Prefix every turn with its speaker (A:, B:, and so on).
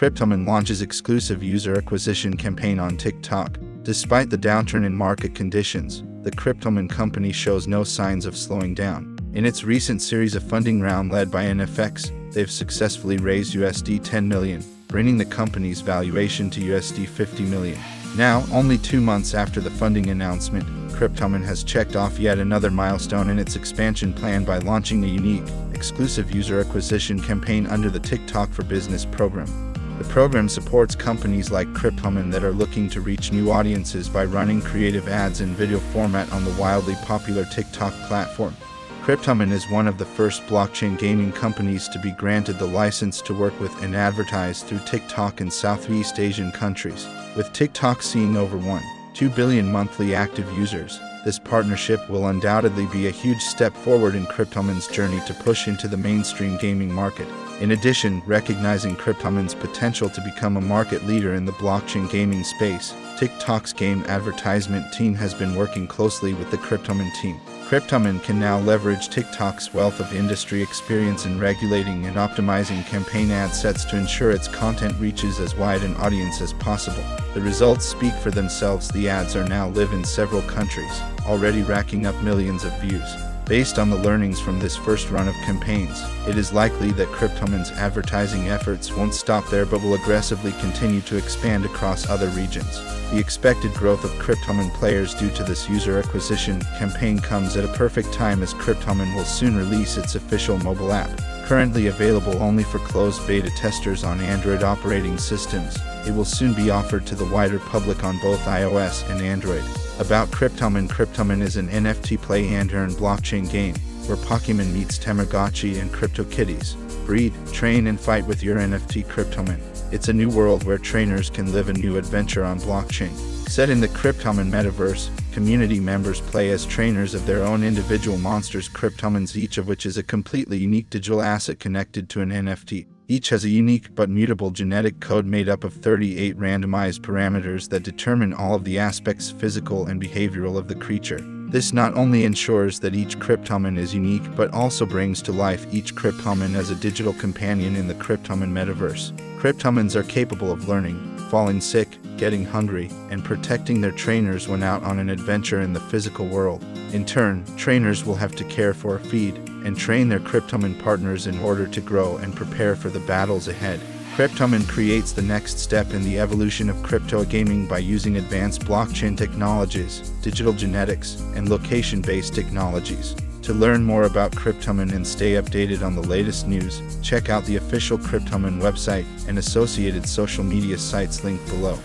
A: Kryptomon launches exclusive user acquisition campaign on TikTok. Despite the downturn in market conditions, the Kryptomon company shows no signs of slowing down. In its recent series of funding round led by NFX, they've successfully raised USD 10 million, bringing the company's valuation to USD 50 million. Now, only two months after the funding announcement, Kryptomon has checked off yet another milestone in its expansion plan by launching a unique, exclusive user acquisition campaign under the TikTok for Business program. The program supports companies like Kryptomon that are looking to reach new audiences by running creative ads in video format on the wildly popular TikTok platform. Kryptomon is one of the first blockchain gaming companies to be granted the license to work with and advertise through TikTok in Southeast Asian countries. With TikTok seeing over 1, 2 billion monthly active users, this partnership will undoubtedly be a huge step forward in Kryptomon's journey to push into the mainstream gaming market. In addition, recognizing Kryptomon's potential to become a market leader in the blockchain gaming space, TikTok's game advertisement team has been working closely with the Kryptomon team. Kryptomon can now leverage TikTok's wealth of industry experience in regulating and optimizing campaign ad sets to ensure its content reaches as wide an audience as possible. The results speak for themselves. The ads are now live in several countries, already racking up millions of views. Based on the learnings from this first run of campaigns, it is likely that Kryptomon's advertising efforts won't stop there but will aggressively continue to expand across other regions. The expected growth of Kryptomon players due to this user acquisition campaign comes at a perfect time as Kryptomon will soon release its official mobile app. Currently available only for closed beta testers on Android operating systems, it will soon be offered to the wider public on both iOS and Android. About Kryptomon Kryptomon is an NFT play and earn blockchain game where Pokemon meets Tamagotchi and CryptoKitties. Breed, train, and fight with your NFT Kryptomon. It's a new world where trainers can live a new adventure on blockchain. Set in the Kryptomon metaverse, community members play as trainers of their own individual monsters Kryptomons each of which is a completely unique digital asset connected to an NFT. Each has a unique but mutable genetic code made up of 38 randomized parameters that determine all of the aspects physical and behavioral of the creature. This not only ensures that each Kryptomon is unique, but also brings to life each Kryptomon as a digital companion in the Kryptomon metaverse. Kryptomons are capable of learning, falling sick, getting hungry, and protecting their trainers when out on an adventure in the physical world. In turn, trainers will have to care for, feed, and train their Kryptomon partners in order to grow and prepare for the battles ahead. Kryptomon creates the next step in the evolution of crypto gaming by using advanced blockchain technologies, digital genetics, and location based technologies. To learn more about Kryptomon and stay updated on the latest news, check out the official Kryptomon website and associated social media sites linked below.